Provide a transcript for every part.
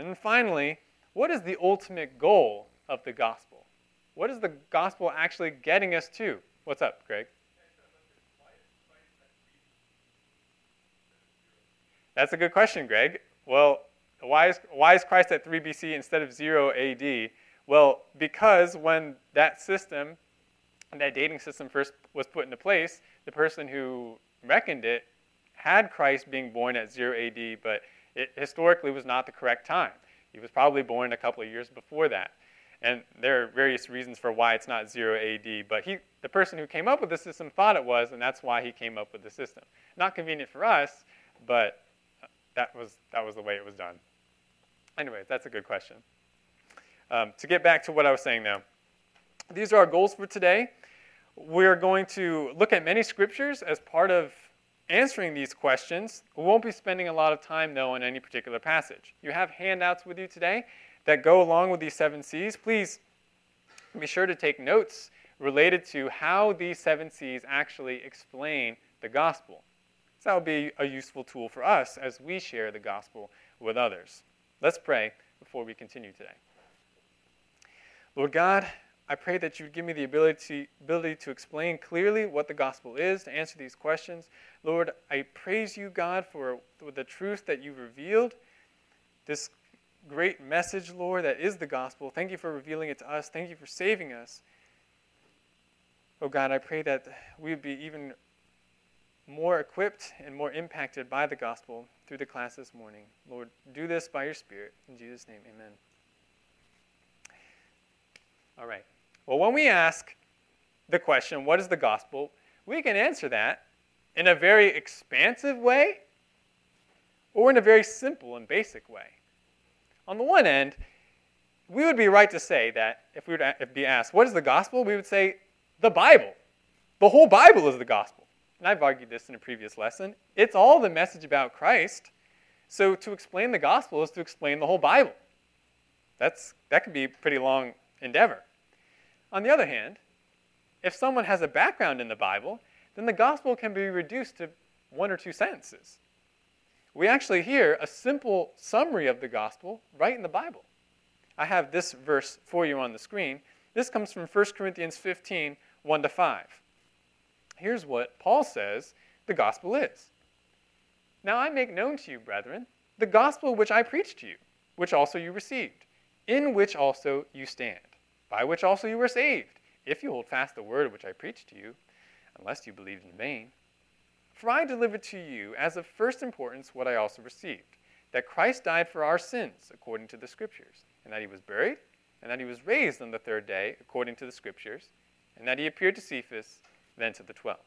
And then finally, what is the ultimate goal of the gospel? What is the gospel actually getting us to? What's up, Greg? That's a good question, Greg. Well, why is, why is Christ at 3 BC instead of 0 AD? Well, because when that system, that dating system first was put into place, the person who reckoned it had Christ being born at 0 AD, but it historically was not the correct time. He was probably born a couple of years before that. And there are various reasons for why it's not 0 AD, but he, the person who came up with the system thought it was, and that's why he came up with the system. Not convenient for us, but that was, that was the way it was done. Anyway, that's a good question. Um, to get back to what I was saying now, these are our goals for today. We're going to look at many scriptures as part of answering these questions. We won't be spending a lot of time, though, on any particular passage. You have handouts with you today that go along with these seven C's. Please be sure to take notes related to how these seven C's actually explain the gospel. So that will be a useful tool for us as we share the gospel with others. Let's pray before we continue today. Lord God, I pray that you would give me the ability, ability to explain clearly what the gospel is, to answer these questions. Lord, I praise you, God, for the truth that you've revealed, this great message, Lord, that is the gospel. Thank you for revealing it to us. Thank you for saving us. Oh God, I pray that we would be even more equipped and more impacted by the gospel through the class this morning. Lord, do this by your Spirit. In Jesus' name, amen. All right. Well, when we ask the question, what is the gospel? We can answer that in a very expansive way or in a very simple and basic way. On the one end, we would be right to say that if we would be asked, what is the gospel? We would say, the Bible. The whole Bible is the gospel. And I've argued this in a previous lesson. It's all the message about Christ. So to explain the gospel is to explain the whole Bible. That's, that could be a pretty long endeavor. On the other hand, if someone has a background in the Bible, then the gospel can be reduced to one or two sentences. We actually hear a simple summary of the gospel right in the Bible. I have this verse for you on the screen. This comes from 1 Corinthians 15 1 to 5. Here's what Paul says the gospel is. Now I make known to you, brethren, the gospel which I preached to you, which also you received, in which also you stand by which also you were saved, if you hold fast the word which I preached to you, unless you believed in vain. For I delivered to you as of first importance what I also received that Christ died for our sins, according to the Scriptures, and that he was buried, and that he was raised on the third day, according to the Scriptures, and that he appeared to Cephas, then to the twelve.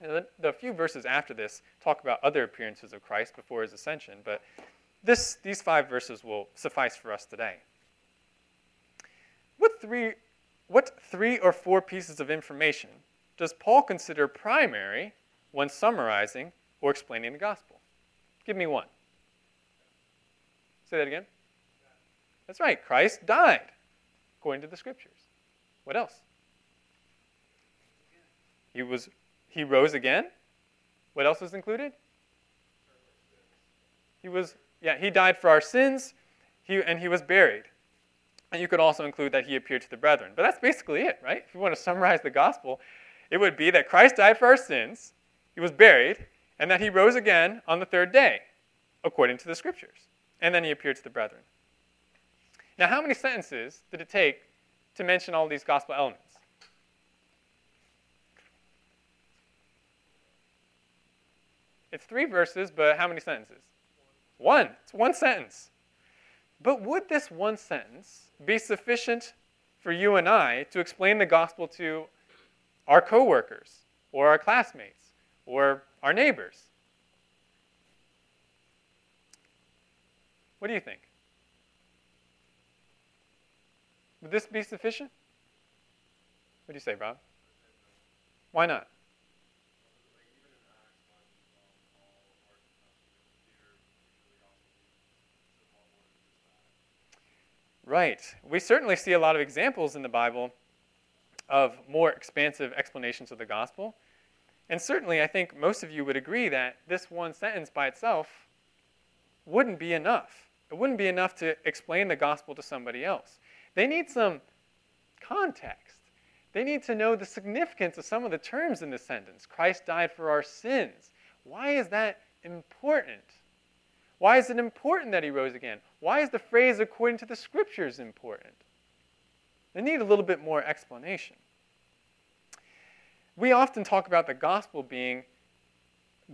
The, the few verses after this talk about other appearances of Christ before his ascension, but this, these five verses will suffice for us today. What three, what three or four pieces of information does Paul consider primary when summarizing or explaining the gospel? Give me one. Say that again. That's right. Christ died according to the scriptures. What else? He was he rose again. What else was included? He was yeah, he died for our sins. He and he was buried. And you could also include that he appeared to the brethren. But that's basically it, right? If you want to summarize the gospel, it would be that Christ died for our sins, he was buried, and that he rose again on the third day, according to the scriptures. And then he appeared to the brethren. Now, how many sentences did it take to mention all these gospel elements? It's three verses, but how many sentences? One. It's one sentence. But would this one sentence be sufficient for you and I to explain the gospel to our coworkers or our classmates or our neighbors? What do you think? Would this be sufficient? What do you say, Rob? Why not? Right. We certainly see a lot of examples in the Bible of more expansive explanations of the gospel. And certainly, I think most of you would agree that this one sentence by itself wouldn't be enough It wouldn't be enough to explain the gospel to somebody else. They need some context. They need to know the significance of some of the terms in the sentence. Christ died for our sins. Why is that important? Why is it important that he rose again? Why is the phrase according to the scriptures important? They need a little bit more explanation. We often talk about the gospel being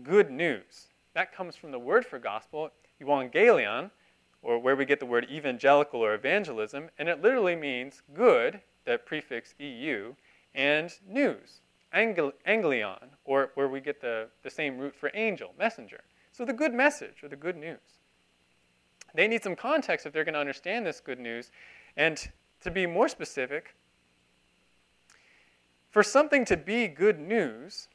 good news. That comes from the word for gospel, evangelion, or where we get the word evangelical or evangelism, and it literally means good, the prefix EU, and news, angel, anglion, or where we get the, the same root for angel, messenger. So the good message or the good news. They need some context if they're going to understand this good news. And to be more specific, for something to be good news,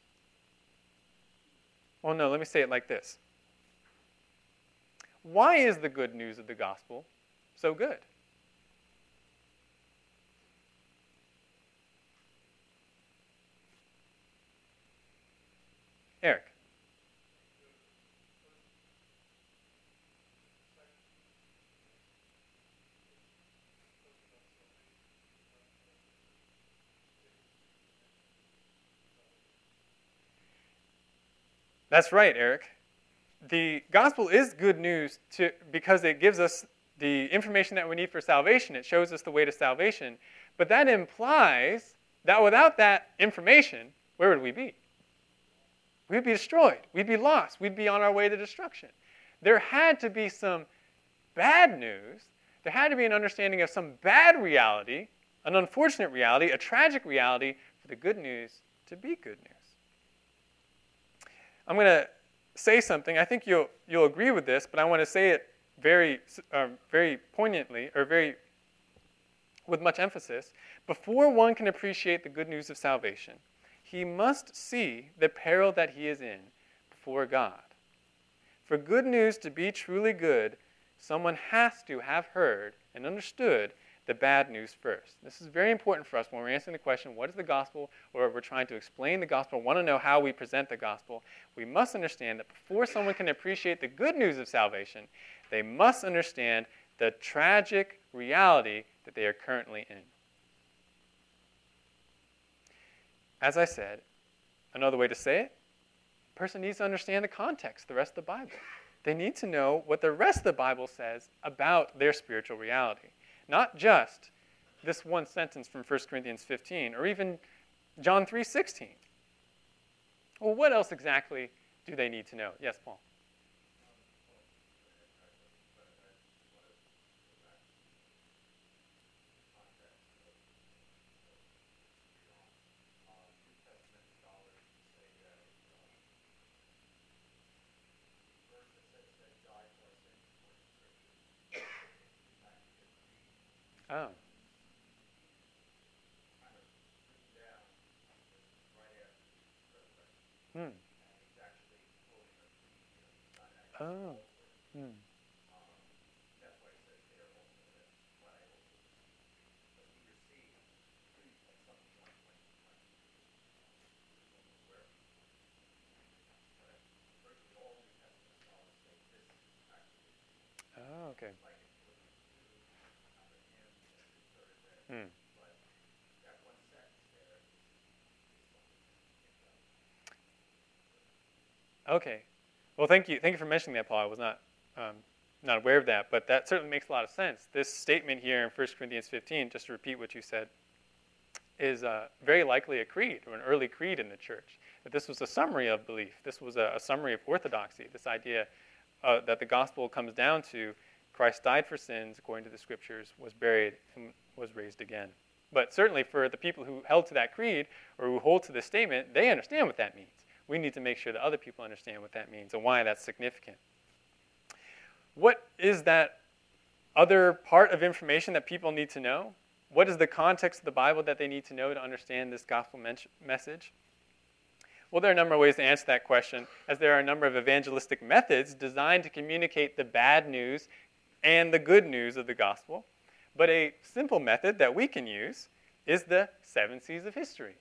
well, no, let me say it like this. Why is the good news of the gospel so good? Eric. That's right, Eric. The gospel is good news to, because it gives us the information that we need for salvation. It shows us the way to salvation. But that implies that without that information, where would we be? We'd be destroyed. We'd be lost. We'd be on our way to destruction. There had to be some bad news. There had to be an understanding of some bad reality, an unfortunate reality, a tragic reality, for the good news to be good news. I'm going to say something. I think you'll, you'll agree with this, but I want to say it very, um, very poignantly or very with much emphasis. Before one can appreciate the good news of salvation, he must see the peril that he is in before God. For good news to be truly good, someone has to have heard and understood the bad news first. This is very important for us when we're answering the question, what is the gospel, or we're trying to explain the gospel, want to know how we present the gospel. We must understand that before someone can appreciate the good news of salvation, they must understand the tragic reality that they are currently in. As I said, another way to say it, a person needs to understand the context, the rest of the Bible. They need to know what the rest of the Bible says about their spiritual reality. Not just this one sentence from 1 Corinthians 15 or even John 3:16. Well, what else exactly do they need to know? Yes, Paul. Oh. Hmm. Oh. Hmm. Oh, okay. Hmm. Okay. Well, thank you. Thank you for mentioning that, Paul. I was not um, not aware of that, but that certainly makes a lot of sense. This statement here in 1 Corinthians 15, just to repeat what you said, is uh, very likely a creed or an early creed in the church. That this was a summary of belief. This was a, a summary of orthodoxy. This idea uh, that the gospel comes down to Christ died for sins according to the scriptures, was buried, and was raised again. But certainly for the people who held to that creed or who hold to this statement, they understand what that means. We need to make sure that other people understand what that means and why that's significant. What is that other part of information that people need to know? What is the context of the Bible that they need to know to understand this gospel message? Well, there are a number of ways to answer that question, as there are a number of evangelistic methods designed to communicate the bad news and the good news of the gospel. But a simple method that we can use is the seven C's of history.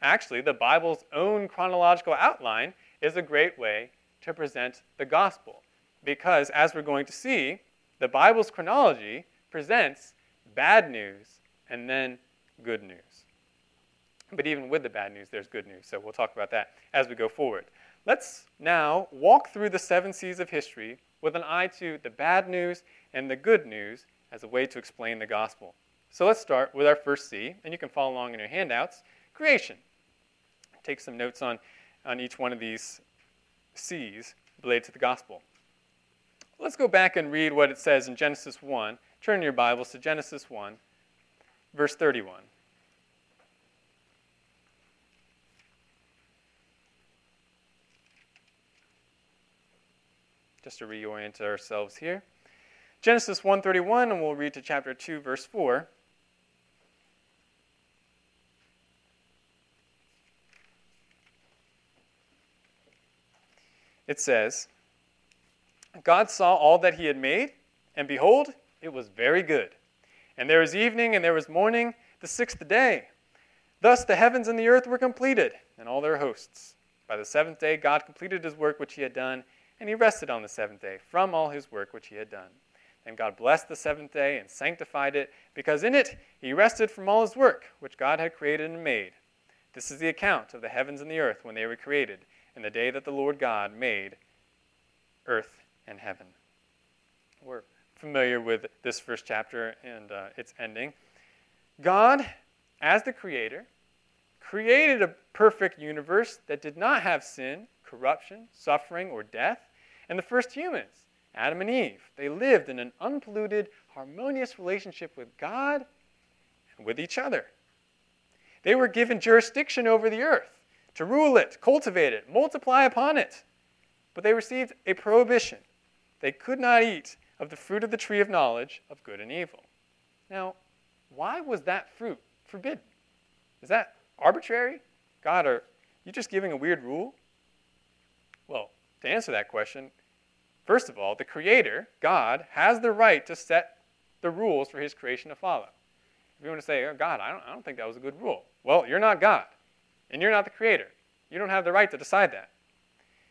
Actually, the Bible's own chronological outline is a great way to present the gospel. Because, as we're going to see, the Bible's chronology presents bad news and then good news. But even with the bad news, there's good news. So we'll talk about that as we go forward. Let's now walk through the seven C's of history with an eye to the bad news and the good news as a way to explain the gospel. So let's start with our first C, and you can follow along in your handouts creation. Take some notes on, on each one of these C's related to the gospel. Let's go back and read what it says in Genesis 1. Turn your Bibles to Genesis 1, verse 31. Just to reorient ourselves here. Genesis 1:31 and we'll read to chapter 2 verse 4. It says, God saw all that he had made, and behold, it was very good. And there was evening and there was morning, the sixth day. Thus the heavens and the earth were completed, and all their hosts. By the seventh day, God completed his work which he had done, and he rested on the seventh day from all his work which he had done. And God blessed the seventh day and sanctified it, because in it he rested from all his work which God had created and made. This is the account of the heavens and the earth when they were created, in the day that the Lord God made earth and heaven. We're familiar with this first chapter and uh, its ending. God, as the creator, created a perfect universe that did not have sin, corruption, suffering, or death. And the first humans, Adam and Eve, they lived in an unpolluted, harmonious relationship with God and with each other. They were given jurisdiction over the earth to rule it, cultivate it, multiply upon it. But they received a prohibition. They could not eat of the fruit of the tree of knowledge of good and evil. Now, why was that fruit forbidden? Is that arbitrary? God, are you just giving a weird rule? Well, to answer that question, first of all, the Creator, God, has the right to set the rules for His creation to follow. If you want to say, oh, God, I don't, I don't think that was a good rule. Well, you're not God, and you're not the Creator. You don't have the right to decide that.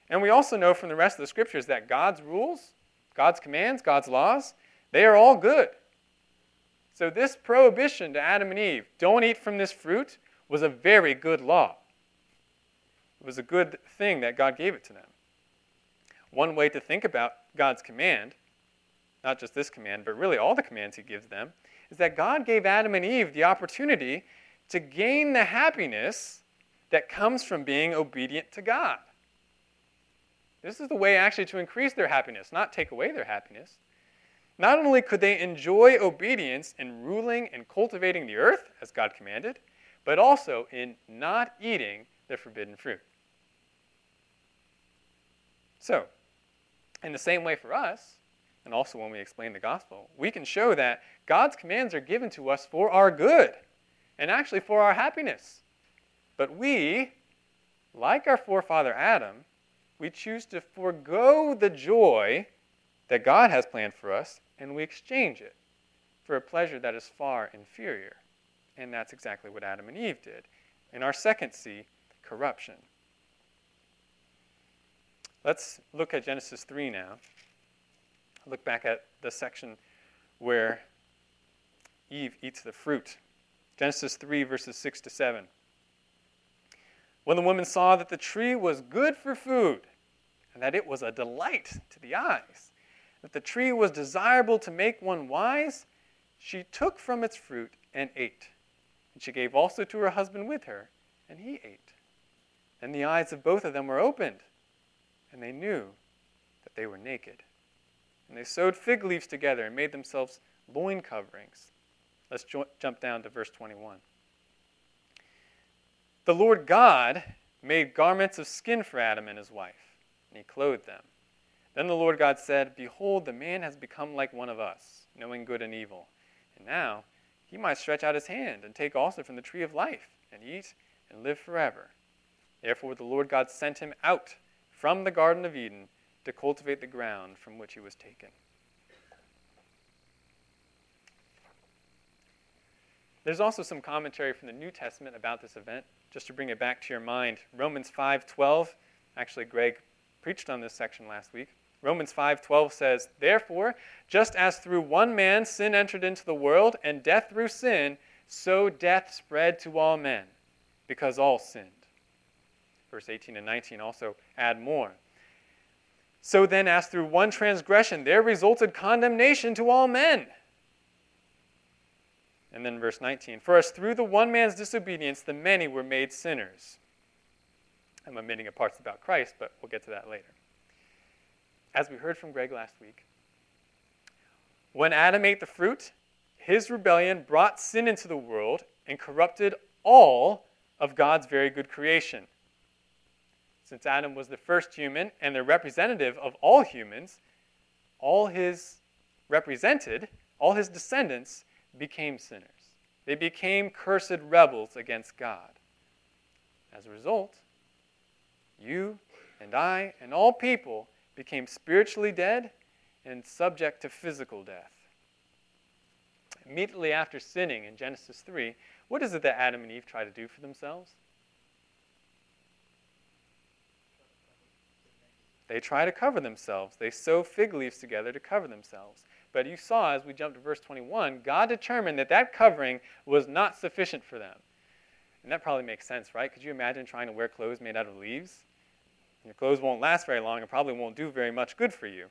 And we also know from the rest of the scriptures that God's rules, God's commands, God's laws, they are all good. So, this prohibition to Adam and Eve, don't eat from this fruit, was a very good law. It was a good thing that God gave it to them. One way to think about God's command, not just this command, but really all the commands He gives them, is that God gave Adam and Eve the opportunity to gain the happiness that comes from being obedient to God. This is the way actually to increase their happiness, not take away their happiness. Not only could they enjoy obedience in ruling and cultivating the earth, as God commanded, but also in not eating the forbidden fruit. So, in the same way for us, and also when we explain the gospel, we can show that God's commands are given to us for our good and actually for our happiness. But we, like our forefather Adam, we choose to forego the joy that God has planned for us and we exchange it for a pleasure that is far inferior. And that's exactly what Adam and Eve did. In our second C, corruption. Let's look at Genesis 3 now. Look back at the section where Eve eats the fruit. Genesis 3, verses 6 to 7. When the woman saw that the tree was good for food, and that it was a delight to the eyes, that the tree was desirable to make one wise, she took from its fruit and ate. And she gave also to her husband with her, and he ate. Then the eyes of both of them were opened, and they knew that they were naked. And they sewed fig leaves together and made themselves loin coverings. Let's jo- jump down to verse 21. The Lord God made garments of skin for Adam and his wife, and he clothed them. Then the Lord God said, Behold, the man has become like one of us, knowing good and evil. And now he might stretch out his hand and take also from the tree of life, and eat and live forever. Therefore the Lord God sent him out from the Garden of Eden to cultivate the ground from which he was taken. There's also some commentary from the New Testament about this event just to bring it back to your mind, Romans 5:12, actually Greg preached on this section last week. Romans 5:12 says, "Therefore, just as through one man sin entered into the world, and death through sin, so death spread to all men, because all sinned." Verse 18 and 19 also add more. So then, as through one transgression there resulted condemnation to all men. And then verse 19 For as through the one man's disobedience the many were made sinners. I'm omitting a parts about Christ, but we'll get to that later. As we heard from Greg last week, when Adam ate the fruit, his rebellion brought sin into the world and corrupted all of God's very good creation. Since Adam was the first human and the representative of all humans, all his represented, all his descendants became sinners. They became cursed rebels against God. As a result, you and I and all people became spiritually dead and subject to physical death. Immediately after sinning in Genesis 3, what is it that Adam and Eve try to do for themselves? They try to cover themselves. They sew fig leaves together to cover themselves. But you saw as we jumped to verse 21, God determined that that covering was not sufficient for them. And that probably makes sense, right? Could you imagine trying to wear clothes made out of leaves? Your clothes won't last very long and probably won't do very much good for you.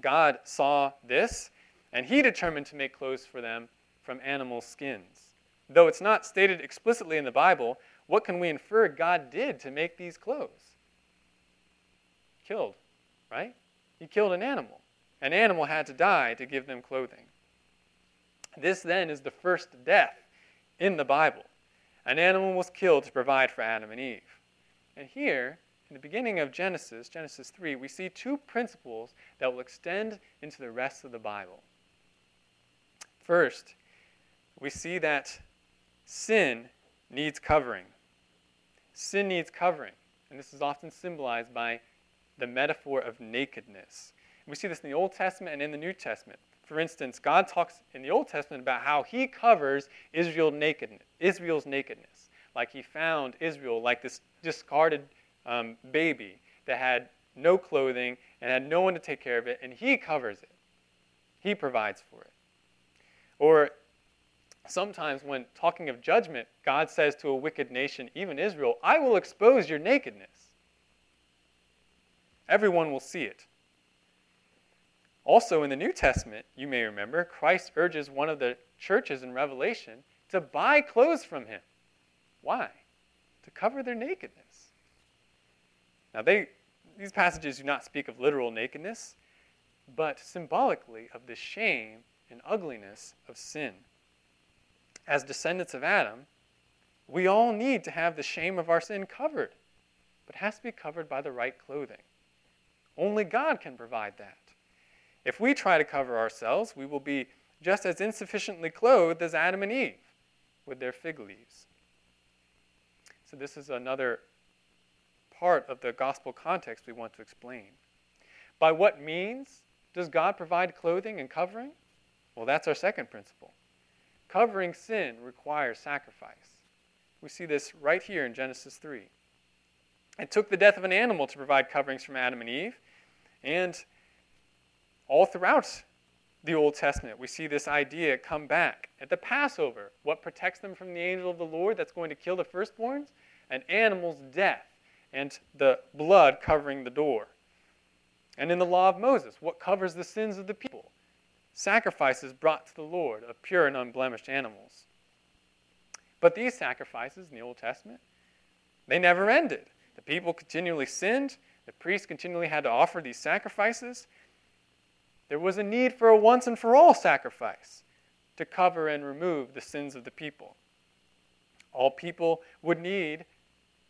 God saw this, and He determined to make clothes for them from animal skins. Though it's not stated explicitly in the Bible, what can we infer God did to make these clothes? Killed, right? He killed an animal. An animal had to die to give them clothing. This then is the first death in the Bible. An animal was killed to provide for Adam and Eve. And here, in the beginning of Genesis, Genesis 3, we see two principles that will extend into the rest of the Bible. First, we see that sin needs covering. Sin needs covering. And this is often symbolized by the metaphor of nakedness. We see this in the Old Testament and in the New Testament. For instance, God talks in the Old Testament about how he covers Israel nakedness, Israel's nakedness. Like he found Israel like this discarded um, baby that had no clothing and had no one to take care of it, and he covers it. He provides for it. Or sometimes when talking of judgment, God says to a wicked nation, even Israel, I will expose your nakedness. Everyone will see it. Also, in the New Testament, you may remember, Christ urges one of the churches in Revelation to buy clothes from him. Why? To cover their nakedness. Now, they, these passages do not speak of literal nakedness, but symbolically of the shame and ugliness of sin. As descendants of Adam, we all need to have the shame of our sin covered, but it has to be covered by the right clothing. Only God can provide that. If we try to cover ourselves, we will be just as insufficiently clothed as Adam and Eve with their fig leaves. So, this is another part of the gospel context we want to explain. By what means does God provide clothing and covering? Well, that's our second principle. Covering sin requires sacrifice. We see this right here in Genesis 3. It took the death of an animal to provide coverings from Adam and Eve, and all throughout the Old Testament, we see this idea come back. At the Passover, what protects them from the angel of the Lord that's going to kill the firstborns? An animal's death and the blood covering the door. And in the law of Moses, what covers the sins of the people? Sacrifices brought to the Lord of pure and unblemished animals. But these sacrifices in the Old Testament, they never ended. The people continually sinned. The priests continually had to offer these sacrifices. There was a need for a once and for all sacrifice to cover and remove the sins of the people. All people would need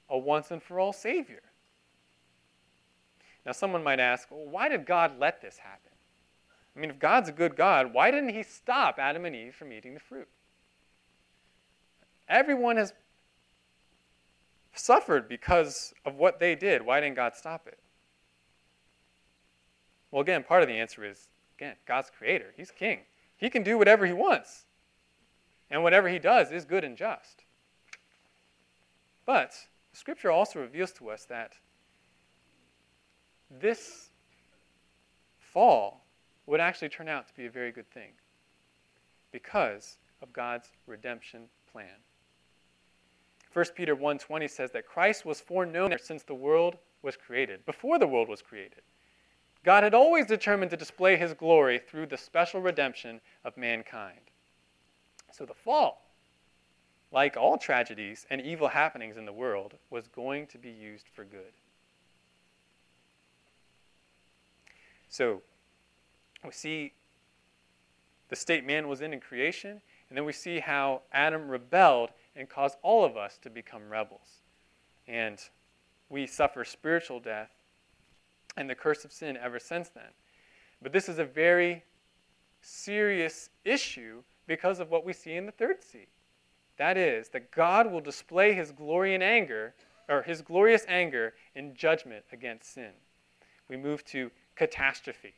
a once and for all Savior. Now, someone might ask, well, why did God let this happen? I mean, if God's a good God, why didn't He stop Adam and Eve from eating the fruit? Everyone has suffered because of what they did. Why didn't God stop it? Well, again, part of the answer is again, God's creator. He's king. He can do whatever he wants. And whatever he does is good and just. But scripture also reveals to us that this fall would actually turn out to be a very good thing because of God's redemption plan. 1 Peter 1:20 says that Christ was foreknown since the world was created, before the world was created. God had always determined to display his glory through the special redemption of mankind. So the fall, like all tragedies and evil happenings in the world, was going to be used for good. So we see the state man was in in creation, and then we see how Adam rebelled and caused all of us to become rebels. And we suffer spiritual death and the curse of sin ever since then. But this is a very serious issue because of what we see in the third C. That is, that God will display his glory and anger, or his glorious anger in judgment against sin. We move to catastrophe.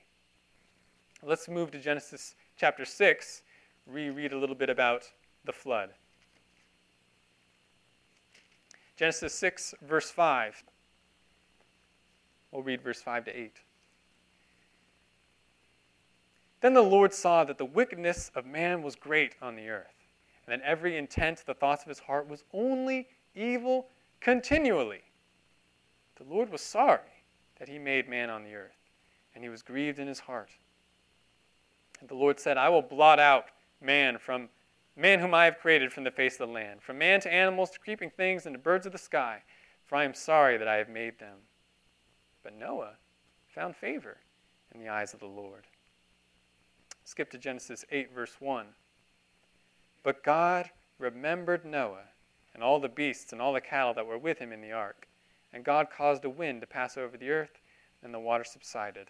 Let's move to Genesis chapter 6, reread a little bit about the flood. Genesis 6, verse 5. We'll read verse 5 to 8. Then the Lord saw that the wickedness of man was great on the earth, and that every intent, the thoughts of his heart, was only evil continually. The Lord was sorry that he made man on the earth, and he was grieved in his heart. And the Lord said, I will blot out man from man whom I have created from the face of the land, from man to animals to creeping things and to birds of the sky, for I am sorry that I have made them. But Noah found favor in the eyes of the Lord. Skip to Genesis 8, verse 1. But God remembered Noah and all the beasts and all the cattle that were with him in the ark. And God caused a wind to pass over the earth, and the water subsided.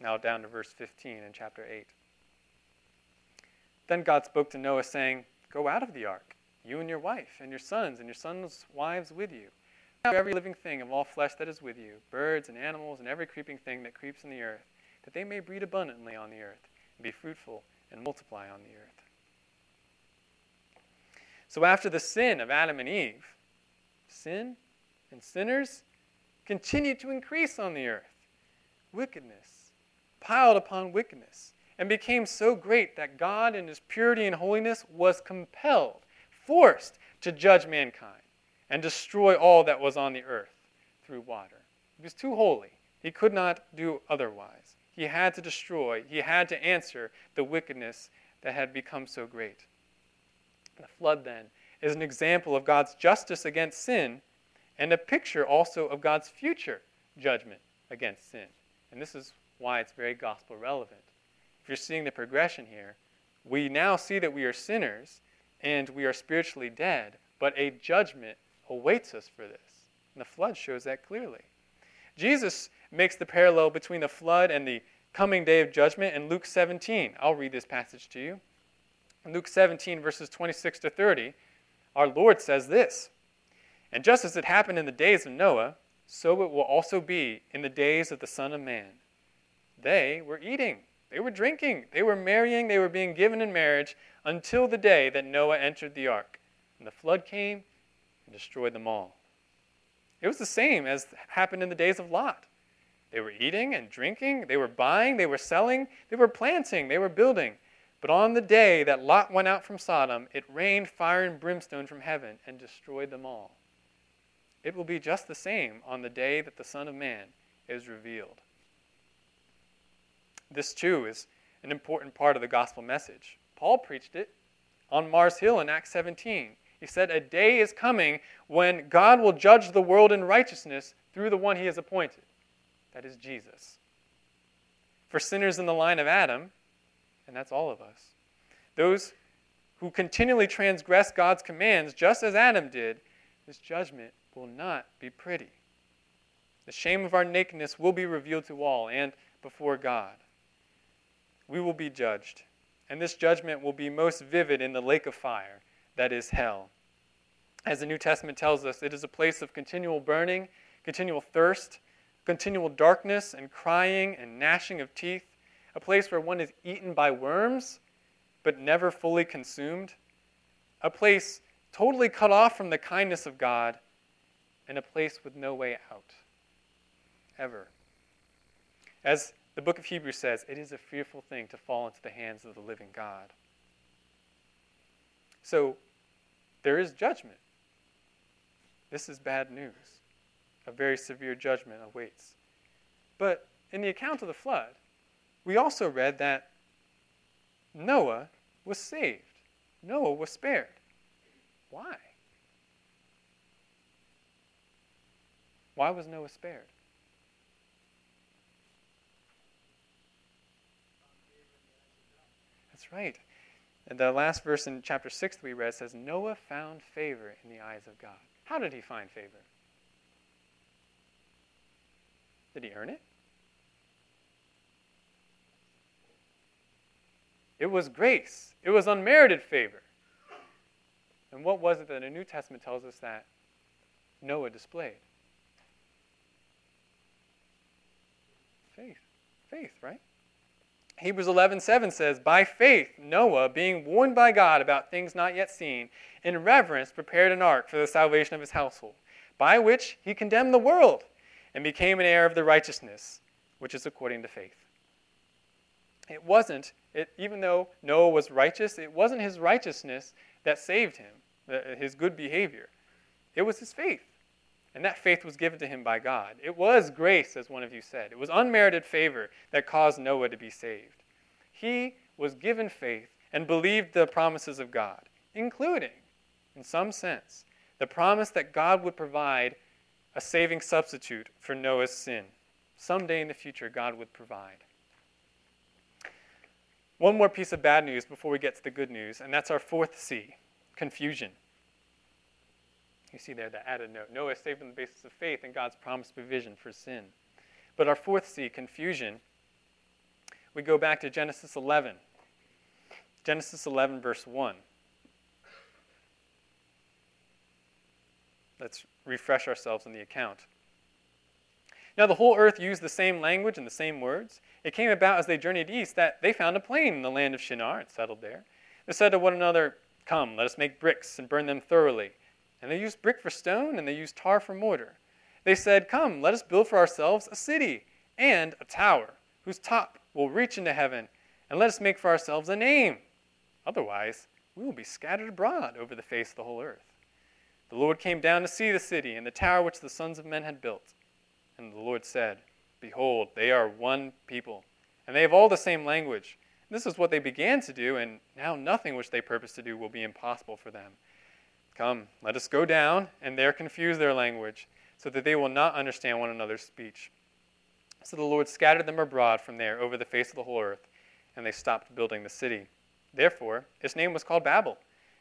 Now down to verse 15 in chapter 8. Then God spoke to Noah, saying, Go out of the ark, you and your wife, and your sons, and your sons' wives with you every living thing of all flesh that is with you, birds and animals and every creeping thing that creeps in the earth, that they may breed abundantly on the earth, and be fruitful and multiply on the earth. So after the sin of Adam and Eve, sin and sinners continued to increase on the earth. Wickedness piled upon wickedness and became so great that God, in his purity and holiness, was compelled, forced to judge mankind and destroy all that was on the earth through water. He was too holy. He could not do otherwise. He had to destroy, he had to answer the wickedness that had become so great. The flood, then, is an example of God's justice against sin and a picture also of God's future judgment against sin. And this is why it's very gospel relevant. If you're seeing the progression here, we now see that we are sinners and we are spiritually dead, but a judgment awaits us for this. And the flood shows that clearly. Jesus makes the parallel between the flood and the coming day of judgment in Luke 17. I'll read this passage to you. In Luke 17, verses 26 to 30, our Lord says this And just as it happened in the days of Noah, so it will also be in the days of the Son of Man. They were eating, they were drinking, they were marrying, they were being given in marriage until the day that Noah entered the ark. And the flood came and destroyed them all. It was the same as happened in the days of Lot. They were eating and drinking, they were buying, they were selling, they were planting, they were building. But on the day that Lot went out from Sodom, it rained fire and brimstone from heaven and destroyed them all. It will be just the same on the day that the Son of Man is revealed. This, too, is an important part of the gospel message. Paul preached it on Mars Hill in Acts 17. He said, A day is coming when God will judge the world in righteousness through the one he has appointed. That is Jesus. For sinners in the line of Adam, and that's all of us, those who continually transgress God's commands, just as Adam did, this judgment will not be pretty. The shame of our nakedness will be revealed to all and before God. We will be judged, and this judgment will be most vivid in the lake of fire that is hell. As the New Testament tells us, it is a place of continual burning, continual thirst, continual darkness, and crying and gnashing of teeth, a place where one is eaten by worms but never fully consumed, a place totally cut off from the kindness of God, and a place with no way out. Ever. As the book of Hebrews says, It is a fearful thing to fall into the hands of the living God. So there is judgment. This is bad news. A very severe judgment awaits. But in the account of the flood, we also read that Noah was saved, Noah was spared. Why? Why was Noah spared? That's right. And the last verse in chapter 6 that we read says, Noah found favor in the eyes of God. How did he find favor? Did he earn it? It was grace. It was unmerited favor. And what was it that the New Testament tells us that Noah displayed? Faith. Faith, right? Hebrews 11:7 says, "By faith Noah, being warned by God about things not yet seen, in reverence prepared an ark for the salvation of his household, by which he condemned the world and became an heir of the righteousness which is according to faith." It wasn't, it, even though Noah was righteous, it wasn't his righteousness that saved him, his good behavior. It was his faith. And that faith was given to him by God. It was grace, as one of you said. It was unmerited favor that caused Noah to be saved. He was given faith and believed the promises of God, including, in some sense, the promise that God would provide a saving substitute for Noah's sin. Someday in the future, God would provide. One more piece of bad news before we get to the good news, and that's our fourth C confusion. You see there the added note Noah is saved on the basis of faith and God's promised provision for sin. But our fourth C, confusion, we go back to Genesis 11. Genesis 11, verse 1. Let's refresh ourselves in the account. Now, the whole earth used the same language and the same words. It came about as they journeyed east that they found a plain in the land of Shinar and settled there. They said to one another, Come, let us make bricks and burn them thoroughly. And they used brick for stone, and they used tar for mortar. They said, Come, let us build for ourselves a city and a tower, whose top will reach into heaven, and let us make for ourselves a name. Otherwise, we will be scattered abroad over the face of the whole earth. The Lord came down to see the city and the tower which the sons of men had built. And the Lord said, Behold, they are one people, and they have all the same language. This is what they began to do, and now nothing which they purpose to do will be impossible for them. Come, let us go down and there confuse their language, so that they will not understand one another's speech. So the Lord scattered them abroad from there over the face of the whole earth, and they stopped building the city. Therefore, its name was called Babel,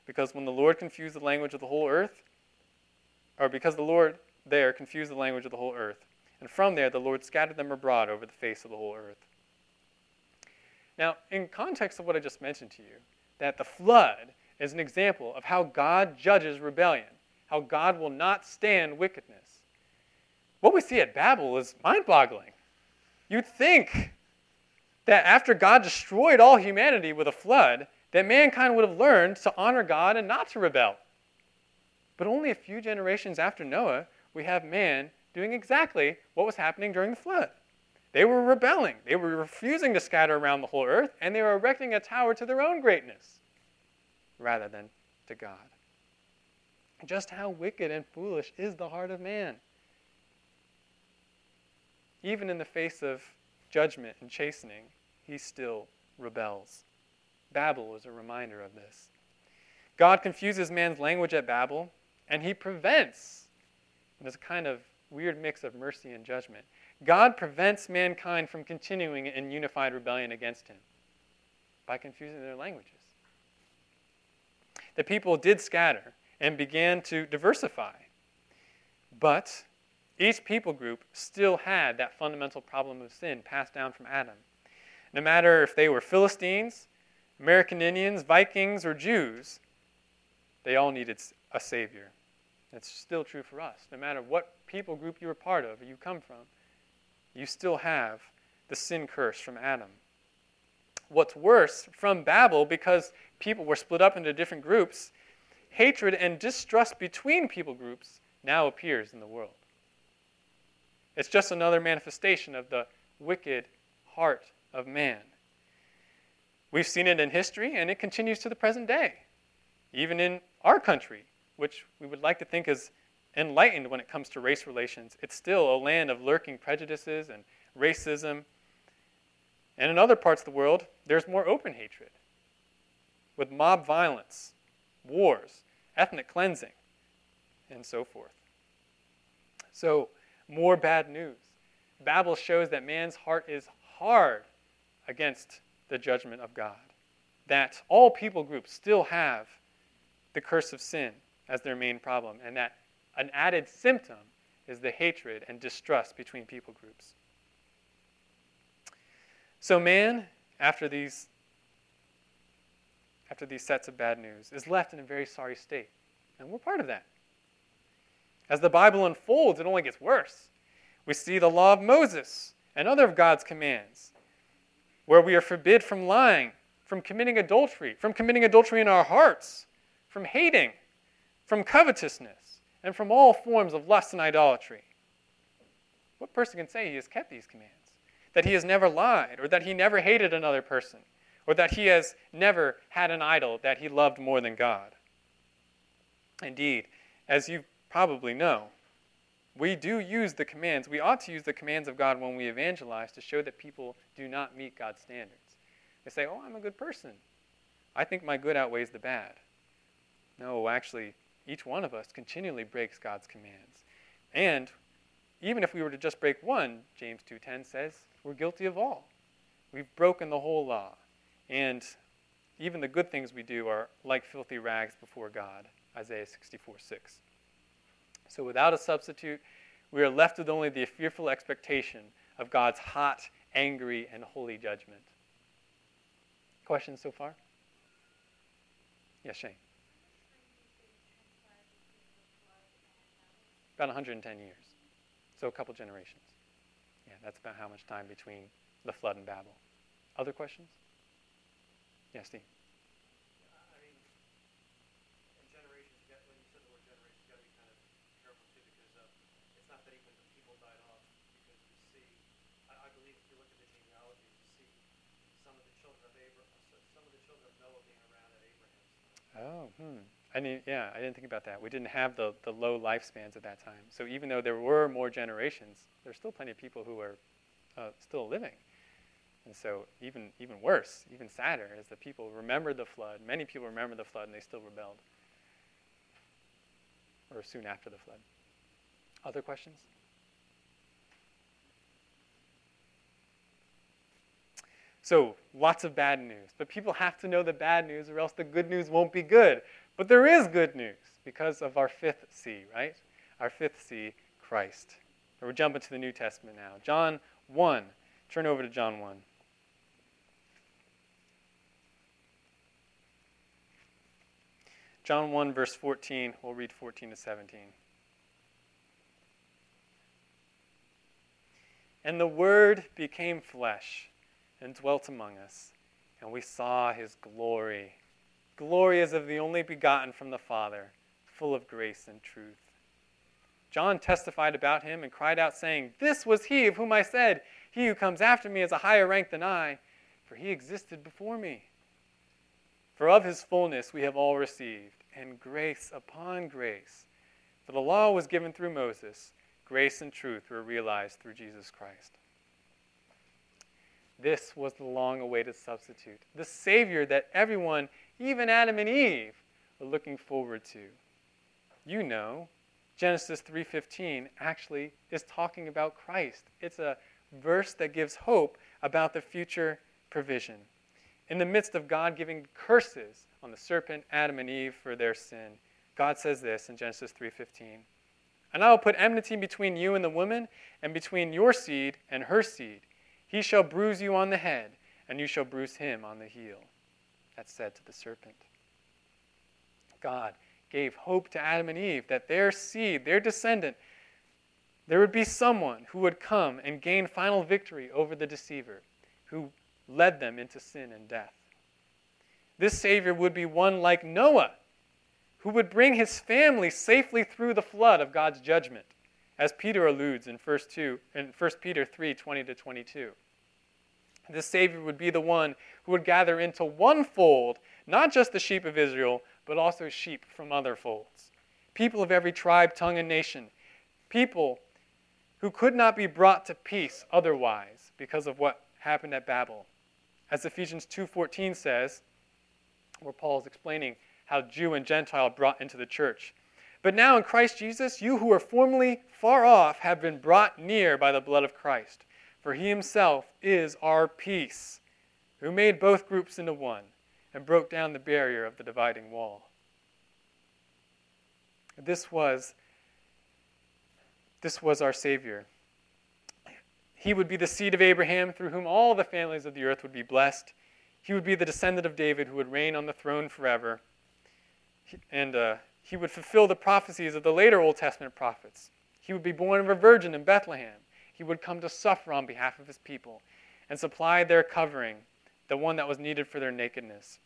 because when the Lord confused the language of the whole earth, or because the Lord there confused the language of the whole earth, and from there the Lord scattered them abroad over the face of the whole earth. Now, in context of what I just mentioned to you, that the flood is an example of how God judges rebellion, how God will not stand wickedness. What we see at Babel is mind boggling. You'd think that after God destroyed all humanity with a flood, that mankind would have learned to honor God and not to rebel. But only a few generations after Noah, we have man doing exactly what was happening during the flood. They were rebelling. They were refusing to scatter around the whole earth, and they were erecting a tower to their own greatness rather than to God. Just how wicked and foolish is the heart of man? Even in the face of judgment and chastening, he still rebels. Babel is a reminder of this. God confuses man's language at Babel, and he prevents, this kind of weird mix of mercy and judgment, God prevents mankind from continuing in unified rebellion against him by confusing their languages the people did scatter and began to diversify. But each people group still had that fundamental problem of sin passed down from Adam. No matter if they were Philistines, American Indians, Vikings, or Jews, they all needed a Savior. It's still true for us. No matter what people group you are part of or you come from, you still have the sin curse from Adam. What's worse, from Babel, because people were split up into different groups, hatred and distrust between people groups now appears in the world. It's just another manifestation of the wicked heart of man. We've seen it in history, and it continues to the present day. Even in our country, which we would like to think is enlightened when it comes to race relations, it's still a land of lurking prejudices and racism. And in other parts of the world, there's more open hatred with mob violence, wars, ethnic cleansing, and so forth. So, more bad news. Babel shows that man's heart is hard against the judgment of God, that all people groups still have the curse of sin as their main problem, and that an added symptom is the hatred and distrust between people groups. So, man, after these, after these sets of bad news, is left in a very sorry state. And we're part of that. As the Bible unfolds, it only gets worse. We see the law of Moses and other of God's commands, where we are forbid from lying, from committing adultery, from committing adultery in our hearts, from hating, from covetousness, and from all forms of lust and idolatry. What person can say he has kept these commands? That he has never lied, or that he never hated another person, or that he has never had an idol that he loved more than God? Indeed, as you probably know, we do use the commands. We ought to use the commands of God when we evangelize to show that people do not meet God's standards. They say, Oh, I'm a good person. I think my good outweighs the bad. No, actually, each one of us continually breaks God's commands. And even if we were to just break one, James 2:10 says, we're guilty of all. We've broken the whole law. And even the good things we do are like filthy rags before God. Isaiah 64:6. So without a substitute, we are left with only the fearful expectation of God's hot, angry, and holy judgment. Questions so far? Yes, Shane. About 110 years. So a couple generations. Yeah, that's about how much time between the flood and Babel. Other questions? Yes, Steve. Oh, hmm. I mean, yeah, I didn't think about that. We didn't have the, the low lifespans at that time. So even though there were more generations, there's still plenty of people who are uh, still living. And so even, even worse, even sadder, is that people remember the flood. Many people remember the flood and they still rebelled. Or soon after the flood. Other questions? So, lots of bad news. But people have to know the bad news, or else the good news won't be good. But there is good news because of our fifth C, right? Our fifth C, Christ. We're jumping to the New Testament now. John 1. Turn over to John 1. John 1, verse 14. We'll read 14 to 17. And the Word became flesh and dwelt among us, and we saw his glory. Glory as of the only begotten from the Father, full of grace and truth. John testified about him and cried out, saying, This was he of whom I said, He who comes after me is a higher rank than I, for he existed before me. For of his fullness we have all received, and grace upon grace. For the law was given through Moses, grace and truth were realized through Jesus Christ. This was the long awaited substitute, the Savior that everyone, even Adam and Eve, were looking forward to. You know, Genesis 3:15 actually is talking about Christ. It's a verse that gives hope about the future provision. In the midst of God giving curses on the serpent, Adam and Eve for their sin, God says this in Genesis 3:15. And I will put enmity between you and the woman, and between your seed and her seed. He shall bruise you on the head, and you shall bruise him on the heel. That's said to the serpent. God gave hope to Adam and Eve that their seed, their descendant, there would be someone who would come and gain final victory over the deceiver, who led them into sin and death. This Savior would be one like Noah, who would bring his family safely through the flood of God's judgment as Peter alludes in 1, 2, in 1 Peter 3 20 to 22. This Savior would be the one who would gather into one fold not just the sheep of Israel, but also sheep from other folds. People of every tribe, tongue, and nation. People who could not be brought to peace otherwise because of what happened at Babel. As Ephesians 2:14 says, where Paul is explaining how Jew and Gentile brought into the church. But now in Christ Jesus, you who were formerly far off have been brought near by the blood of Christ. For he himself is our peace, who made both groups into one and broke down the barrier of the dividing wall. This was this was our savior. He would be the seed of Abraham through whom all the families of the earth would be blessed. He would be the descendant of David who would reign on the throne forever. And uh, he would fulfill the prophecies of the later Old Testament prophets. He would be born of a virgin in Bethlehem. He would come to suffer on behalf of his people and supply their covering, the one that was needed for their nakedness.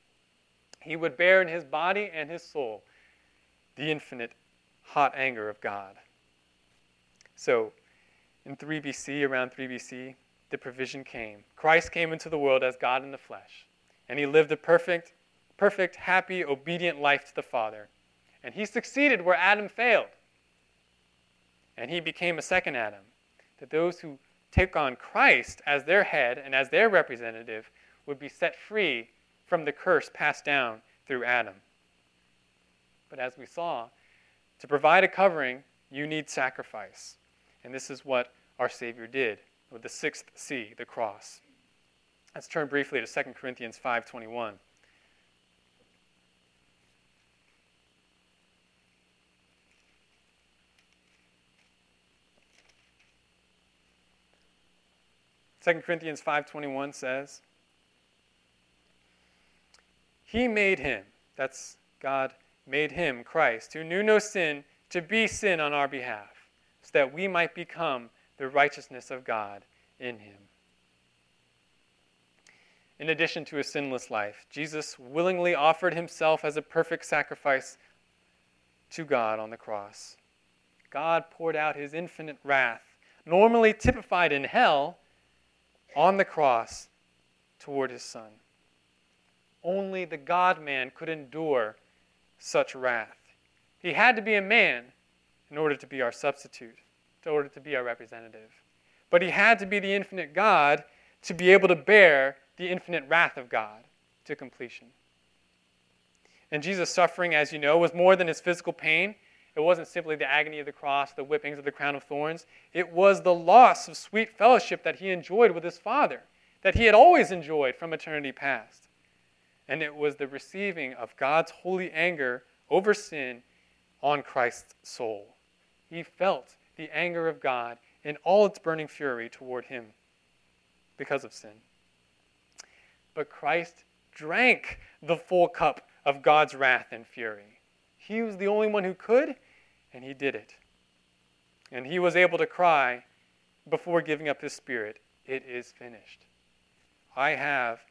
He would bear in his body and his soul the infinite hot anger of God. So, in 3 BC, around 3 BC, the provision came. Christ came into the world as God in the flesh and he lived a perfect, perfect, happy, obedient life to the Father. And he succeeded where Adam failed. And he became a second Adam. That those who take on Christ as their head and as their representative would be set free from the curse passed down through Adam. But as we saw, to provide a covering, you need sacrifice. And this is what our Savior did with the sixth C, the cross. Let's turn briefly to 2 Corinthians 5:21. Second Corinthians 5:21 says, He made him, that's God made him, Christ, who knew no sin, to be sin on our behalf, so that we might become the righteousness of God in him. In addition to a sinless life, Jesus willingly offered himself as a perfect sacrifice to God on the cross. God poured out his infinite wrath, normally typified in hell, on the cross toward his Son. Only the God man could endure such wrath. He had to be a man in order to be our substitute, in order to be our representative. But he had to be the infinite God to be able to bear the infinite wrath of God to completion. And Jesus' suffering, as you know, was more than his physical pain. It wasn't simply the agony of the cross, the whippings of the crown of thorns. It was the loss of sweet fellowship that he enjoyed with his Father, that he had always enjoyed from eternity past. And it was the receiving of God's holy anger over sin on Christ's soul. He felt the anger of God in all its burning fury toward him because of sin. But Christ drank the full cup of God's wrath and fury. He was the only one who could, and he did it. And he was able to cry before giving up his spirit, It is finished. I have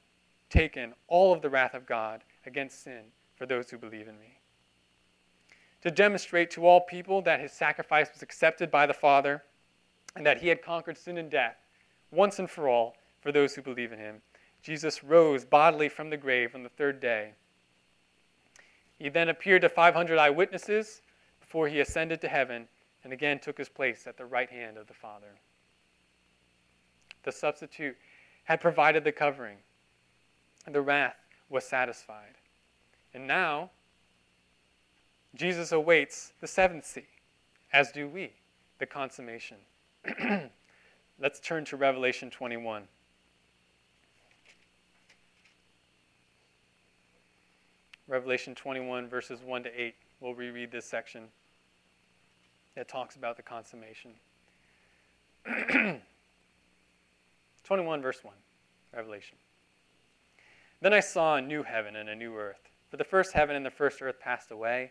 taken all of the wrath of God against sin for those who believe in me. To demonstrate to all people that his sacrifice was accepted by the Father and that he had conquered sin and death once and for all for those who believe in him, Jesus rose bodily from the grave on the third day. He then appeared to 500 eyewitnesses before he ascended to heaven and again took his place at the right hand of the Father. The substitute had provided the covering, and the wrath was satisfied. And now, Jesus awaits the seventh C, as do we, the consummation. Let's turn to Revelation 21. Revelation 21, verses 1 to 8. We'll reread this section that talks about the consummation. 21, verse 1, Revelation. Then I saw a new heaven and a new earth. For the first heaven and the first earth passed away,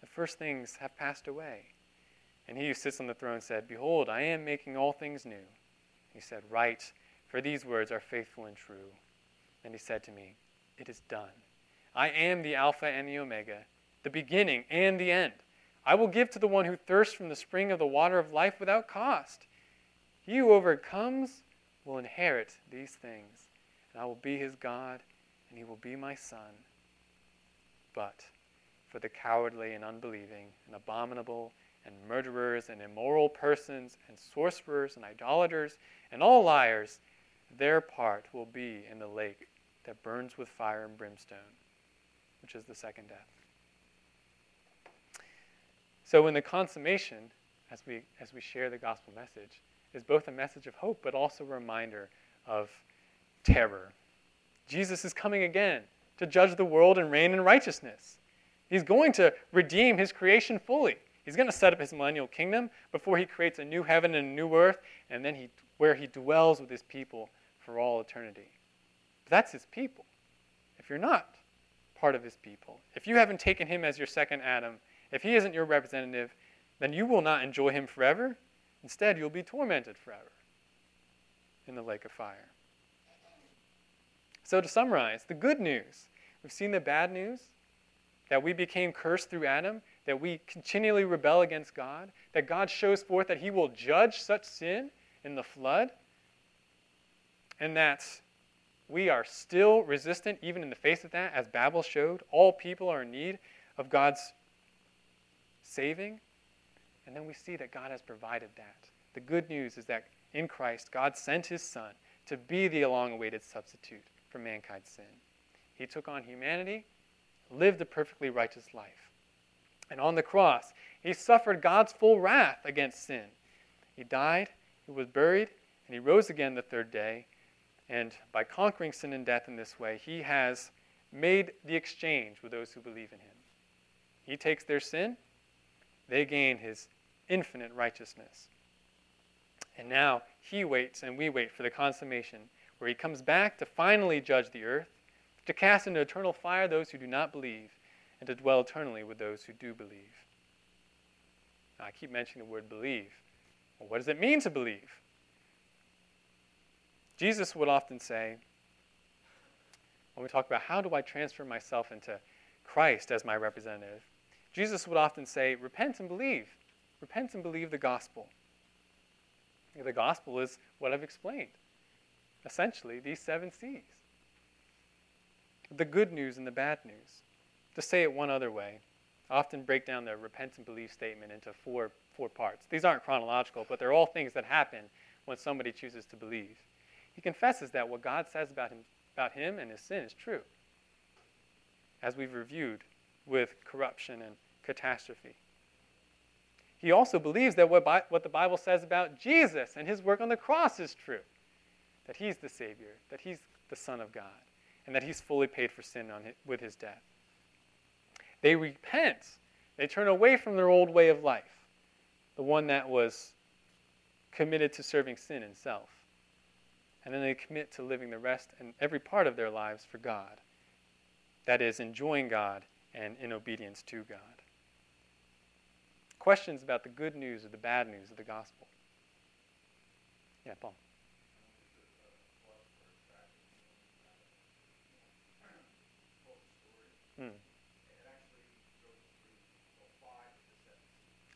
The first things have passed away. And he who sits on the throne said, Behold, I am making all things new. He said, Write, for these words are faithful and true. And he said to me, It is done. I am the Alpha and the Omega, the beginning and the end. I will give to the one who thirsts from the spring of the water of life without cost. He who overcomes will inherit these things, and I will be his God, and he will be my son. But for the cowardly and unbelieving, and abominable, and murderers, and immoral persons, and sorcerers, and idolaters, and all liars, their part will be in the lake that burns with fire and brimstone, which is the second death. So, in the consummation, as we, as we share the gospel message, is both a message of hope, but also a reminder of terror. Jesus is coming again to judge the world and reign in righteousness. He's going to redeem his creation fully. He's going to set up his millennial kingdom before he creates a new heaven and a new earth, and then he, where he dwells with his people for all eternity. But that's his people. If you're not part of his people, if you haven't taken him as your second Adam, if he isn't your representative, then you will not enjoy him forever, Instead, you'll be tormented forever in the lake of fire. So, to summarize, the good news we've seen the bad news that we became cursed through Adam, that we continually rebel against God, that God shows forth that He will judge such sin in the flood, and that we are still resistant, even in the face of that, as Babel showed. All people are in need of God's saving. And then we see that God has provided that. The good news is that in Christ, God sent his Son to be the long awaited substitute for mankind's sin. He took on humanity, lived a perfectly righteous life. And on the cross, he suffered God's full wrath against sin. He died, he was buried, and he rose again the third day. And by conquering sin and death in this way, he has made the exchange with those who believe in him. He takes their sin, they gain his infinite righteousness. And now he waits and we wait for the consummation, where he comes back to finally judge the earth, to cast into eternal fire those who do not believe, and to dwell eternally with those who do believe. Now, I keep mentioning the word believe. Well, what does it mean to believe? Jesus would often say, when we talk about how do I transfer myself into Christ as my representative, Jesus would often say, Repent and believe. Repent and believe the gospel. The gospel is what I've explained. Essentially, these seven C's the good news and the bad news. To say it one other way, I often break down the repentant belief statement into four, four parts. These aren't chronological, but they're all things that happen when somebody chooses to believe. He confesses that what God says about him, about him and his sin is true, as we've reviewed with corruption and catastrophe. He also believes that what, Bi- what the Bible says about Jesus and his work on the cross is true that he's the Savior, that he's the Son of God, and that he's fully paid for sin his, with his death. They repent, they turn away from their old way of life, the one that was committed to serving sin and self. And then they commit to living the rest and every part of their lives for God. That is, enjoying God and in obedience to God questions about the good news or the bad news of the gospel. Yeah, Paul. Hmm.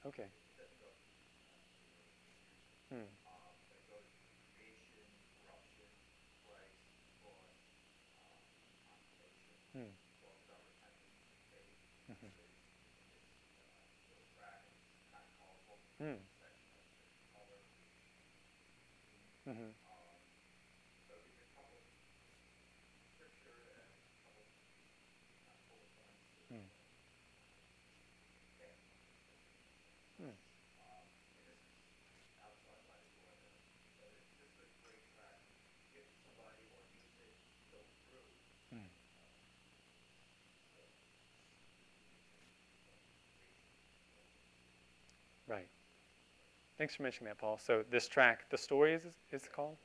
Okay. Hmm. Hmm. Mm. Mm-hmm. Thanks for mentioning that, Paul. So this track, the story is is called.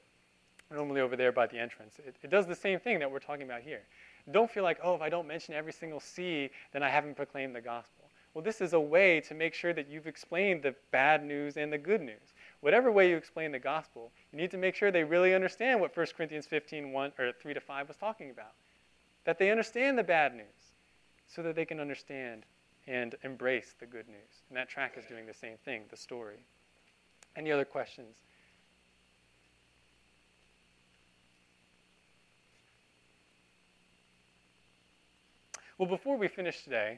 normally over there by the entrance. It, it does the same thing that we're talking about here. Don't feel like, oh, if I don't mention every single C, then I haven't proclaimed the gospel. Well, this is a way to make sure that you've explained the bad news and the good news. Whatever way you explain the gospel, you need to make sure they really understand what 1 Corinthians 15, 1, or 3 to 5 was talking about. That they understand the bad news so that they can understand and embrace the good news. And that track is doing the same thing, the story. Any other questions? Well, before we finish today,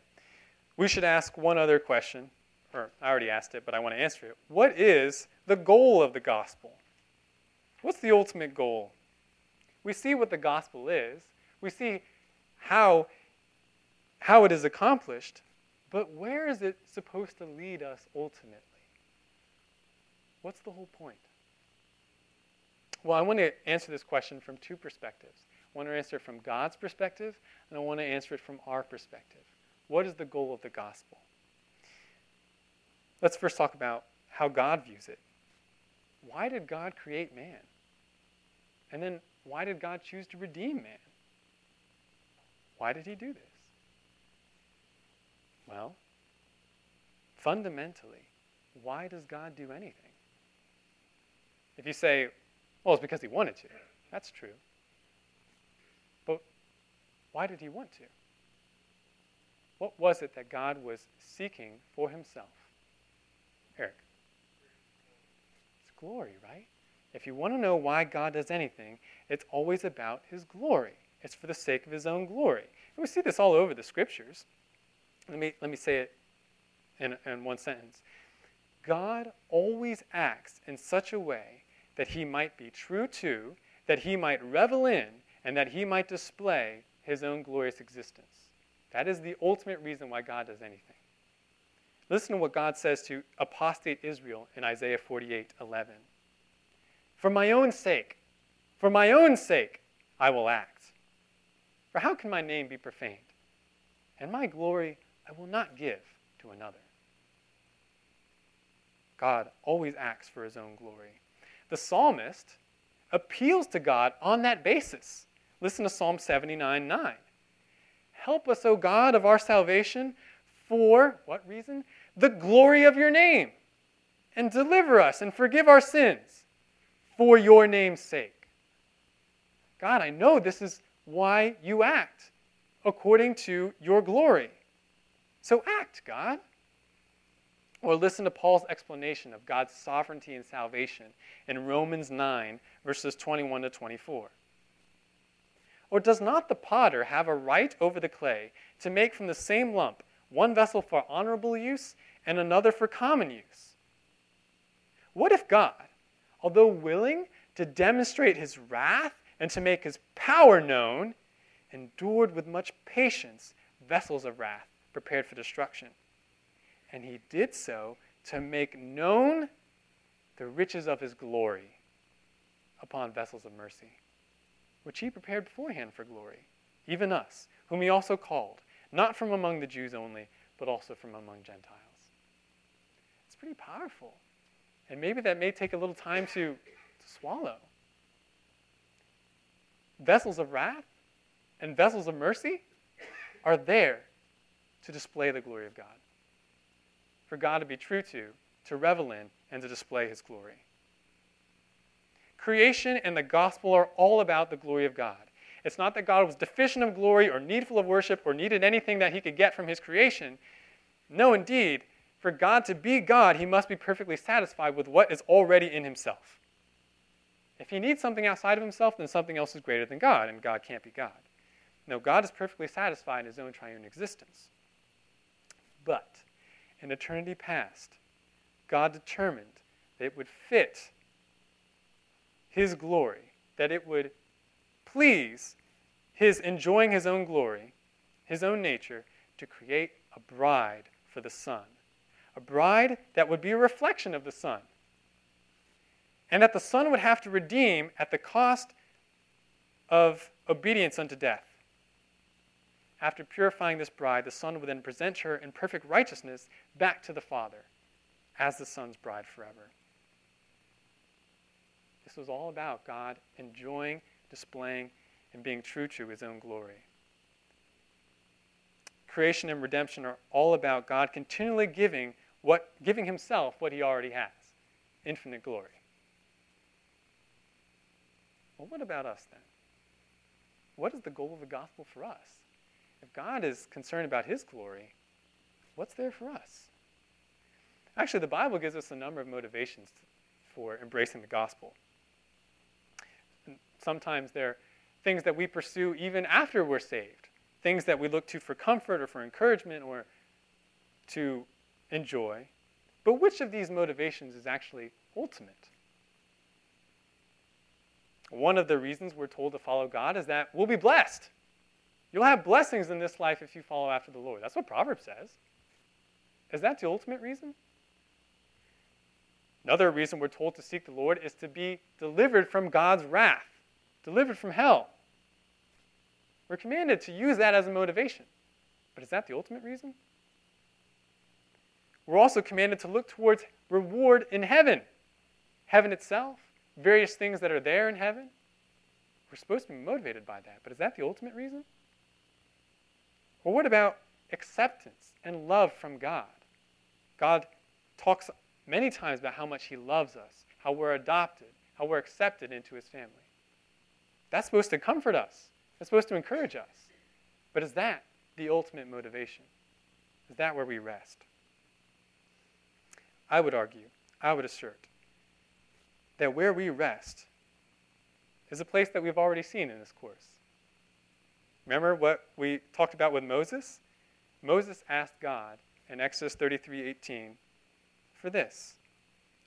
we should ask one other question, or I already asked it, but I want to answer it. What is the goal of the gospel? What's the ultimate goal? We see what the gospel is, we see how, how it is accomplished, but where is it supposed to lead us ultimately? What's the whole point? Well, I want to answer this question from two perspectives. I want to answer it from God's perspective, and I want to answer it from our perspective. What is the goal of the gospel? Let's first talk about how God views it. Why did God create man? And then why did God choose to redeem man? Why did he do this? Well, fundamentally, why does God do anything? If you say, well, it's because he wanted to, that's true. But why did he want to? What was it that God was seeking for himself? Eric. It's glory, right? If you want to know why God does anything, it's always about his glory. It's for the sake of his own glory. And we see this all over the scriptures. Let me, let me say it in, in one sentence. God always acts in such a way that he might be true to, that he might revel in, and that he might display his own glorious existence. That is the ultimate reason why God does anything. Listen to what God says to apostate Israel in Isaiah 48 11. For my own sake, for my own sake, I will act. For how can my name be profaned? And my glory I will not give to another. God always acts for his own glory. The psalmist appeals to God on that basis. Listen to Psalm 79 9. Help us, O God of our salvation, for what reason? The glory of your name. And deliver us and forgive our sins for your name's sake. God, I know this is why you act according to your glory. So act, God. Or listen to Paul's explanation of God's sovereignty and salvation in Romans 9, verses 21 to 24. Or does not the potter have a right over the clay to make from the same lump one vessel for honorable use and another for common use? What if God, although willing to demonstrate his wrath and to make his power known, endured with much patience vessels of wrath prepared for destruction? And he did so to make known the riches of his glory upon vessels of mercy which he prepared beforehand for glory, even us, whom he also called, not from among the Jews only, but also from among Gentiles. It's pretty powerful. And maybe that may take a little time to, to swallow. Vessels of wrath and vessels of mercy are there to display the glory of God. For God to be true to, to revel in, and to display his glory. Creation and the gospel are all about the glory of God. It's not that God was deficient of glory or needful of worship or needed anything that he could get from his creation. No, indeed, for God to be God, he must be perfectly satisfied with what is already in himself. If he needs something outside of himself, then something else is greater than God, and God can't be God. No, God is perfectly satisfied in his own triune existence. But in eternity past, God determined that it would fit his glory, that it would please his enjoying his own glory, his own nature, to create a bride for the Son. A bride that would be a reflection of the Son. And that the Son would have to redeem at the cost of obedience unto death. After purifying this bride, the Son would then present her in perfect righteousness back to the Father as the Son's bride forever. This was all about God enjoying, displaying, and being true to his own glory. Creation and redemption are all about God continually giving what giving himself what he already has, infinite glory. Well, what about us then? What is the goal of the gospel for us? If God is concerned about his glory, what's there for us? Actually, the Bible gives us a number of motivations for embracing the gospel. And sometimes they're things that we pursue even after we're saved, things that we look to for comfort or for encouragement or to enjoy. But which of these motivations is actually ultimate? One of the reasons we're told to follow God is that we'll be blessed. You'll have blessings in this life if you follow after the Lord. That's what Proverbs says. Is that the ultimate reason? Another reason we're told to seek the Lord is to be delivered from God's wrath, delivered from hell. We're commanded to use that as a motivation. But is that the ultimate reason? We're also commanded to look towards reward in heaven. Heaven itself, various things that are there in heaven. We're supposed to be motivated by that. But is that the ultimate reason? Or what about acceptance and love from God? God talks many times about how much He loves us, how we're adopted, how we're accepted into His family. That's supposed to comfort us, that's supposed to encourage us. But is that the ultimate motivation? Is that where we rest? I would argue, I would assert, that where we rest is a place that we've already seen in this course. Remember what we talked about with Moses? Moses asked God in Exodus 33:18 for this.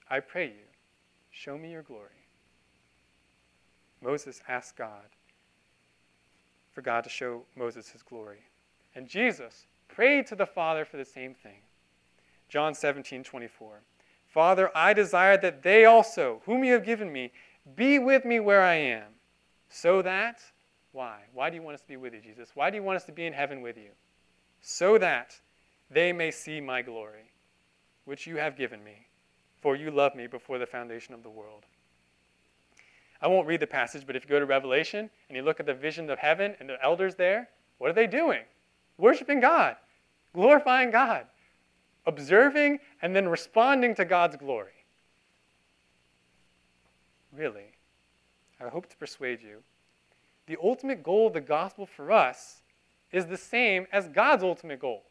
I pray you, show me your glory. Moses asked God for God to show Moses his glory. And Jesus prayed to the Father for the same thing. John 17, 24. Father, I desire that they also, whom you have given me, be with me where I am, so that, why? Why do you want us to be with you, Jesus? Why do you want us to be in heaven with you? So that they may see my glory which you have given me, for you loved me before the foundation of the world. I won't read the passage, but if you go to Revelation and you look at the vision of heaven and the elders there, what are they doing? Worshiping God, glorifying God, observing and then responding to God's glory. Really, I hope to persuade you. The ultimate goal of the gospel for us is the same as God's ultimate goal.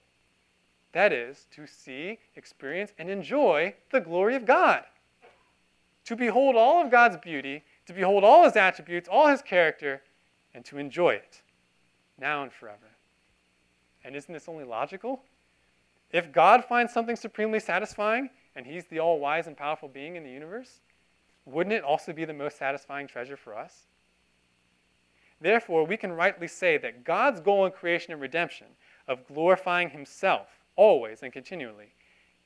That is, to see, experience, and enjoy the glory of God. To behold all of God's beauty, to behold all his attributes, all his character, and to enjoy it now and forever. And isn't this only logical? If God finds something supremely satisfying, and he's the all wise and powerful being in the universe, wouldn't it also be the most satisfying treasure for us? Therefore, we can rightly say that God's goal in creation and redemption of glorifying himself always and continually,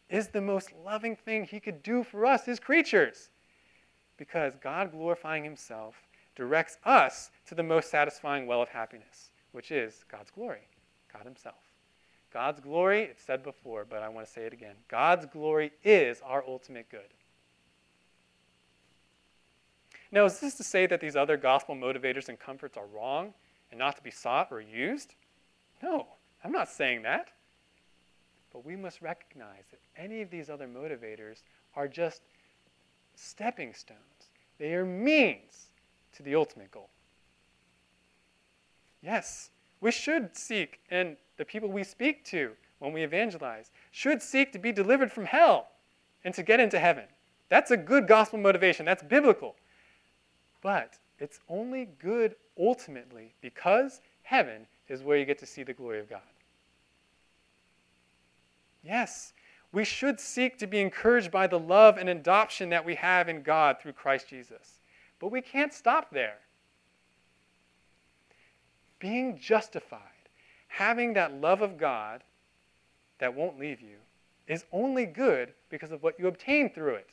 is the most loving thing he could do for us, his creatures. Because God glorifying himself directs us to the most satisfying well of happiness, which is God's glory, God himself. God's glory, it's said before, but I want to say it again. God's glory is our ultimate good. Now, is this to say that these other gospel motivators and comforts are wrong and not to be sought or used? No, I'm not saying that. But we must recognize that any of these other motivators are just stepping stones, they are means to the ultimate goal. Yes, we should seek, and the people we speak to when we evangelize should seek to be delivered from hell and to get into heaven. That's a good gospel motivation, that's biblical. But it's only good ultimately because heaven is where you get to see the glory of God. Yes, we should seek to be encouraged by the love and adoption that we have in God through Christ Jesus. But we can't stop there. Being justified, having that love of God that won't leave you, is only good because of what you obtain through it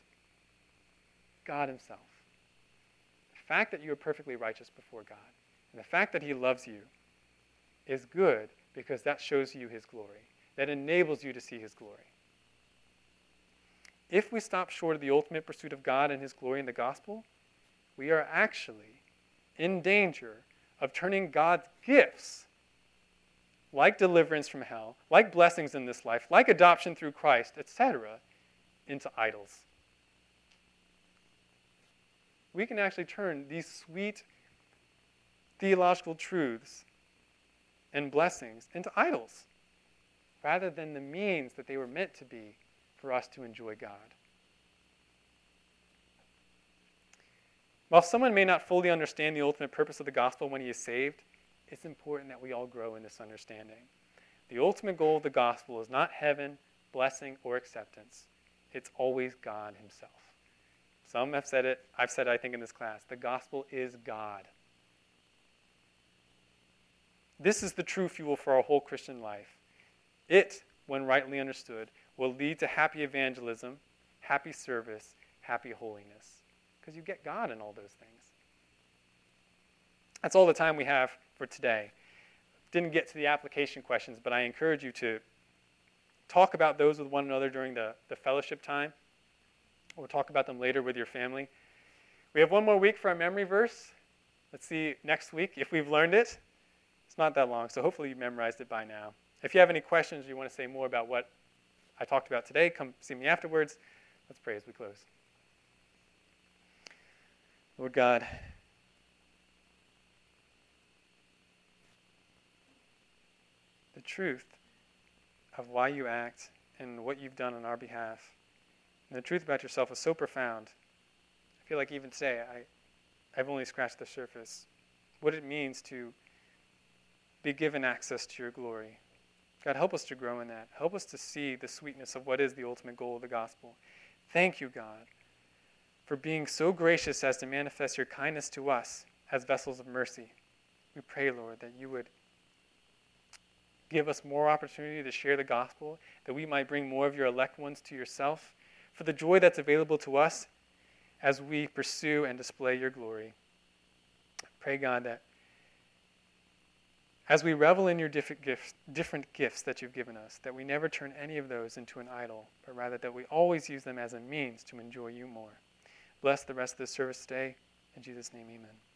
God Himself. The fact that you are perfectly righteous before God, and the fact that He loves you, is good because that shows you His glory that enables you to see his glory. If we stop short of the ultimate pursuit of God and his glory in the gospel, we are actually in danger of turning God's gifts, like deliverance from hell, like blessings in this life, like adoption through Christ, etc., into idols. We can actually turn these sweet theological truths and blessings into idols rather than the means that they were meant to be for us to enjoy God. While someone may not fully understand the ultimate purpose of the gospel when he is saved, it's important that we all grow in this understanding. The ultimate goal of the gospel is not heaven, blessing, or acceptance. It's always God Himself. Some have said it, I've said it, I think, in this class. The gospel is God. This is the true fuel for our whole Christian life. It, when rightly understood, will lead to happy evangelism, happy service, happy holiness. Because you get God in all those things. That's all the time we have for today. Didn't get to the application questions, but I encourage you to talk about those with one another during the, the fellowship time. We'll talk about them later with your family. We have one more week for our memory verse. Let's see next week if we've learned it. It's not that long, so hopefully you memorized it by now. If you have any questions you want to say more about what I talked about today, come see me afterwards. Let's pray as we close. Lord God, the truth of why you act and what you've done on our behalf, and the truth about yourself is so profound. I feel like even today, I, I've only scratched the surface. What it means to be given access to your glory. God, help us to grow in that. Help us to see the sweetness of what is the ultimate goal of the gospel. Thank you, God, for being so gracious as to manifest your kindness to us as vessels of mercy. We pray, Lord, that you would give us more opportunity to share the gospel, that we might bring more of your elect ones to yourself, for the joy that's available to us as we pursue and display your glory. Pray, God, that as we revel in your different gifts, different gifts that you've given us, that we never turn any of those into an idol, but rather that we always use them as a means to enjoy you more. Bless the rest of the service today. In Jesus' name, amen.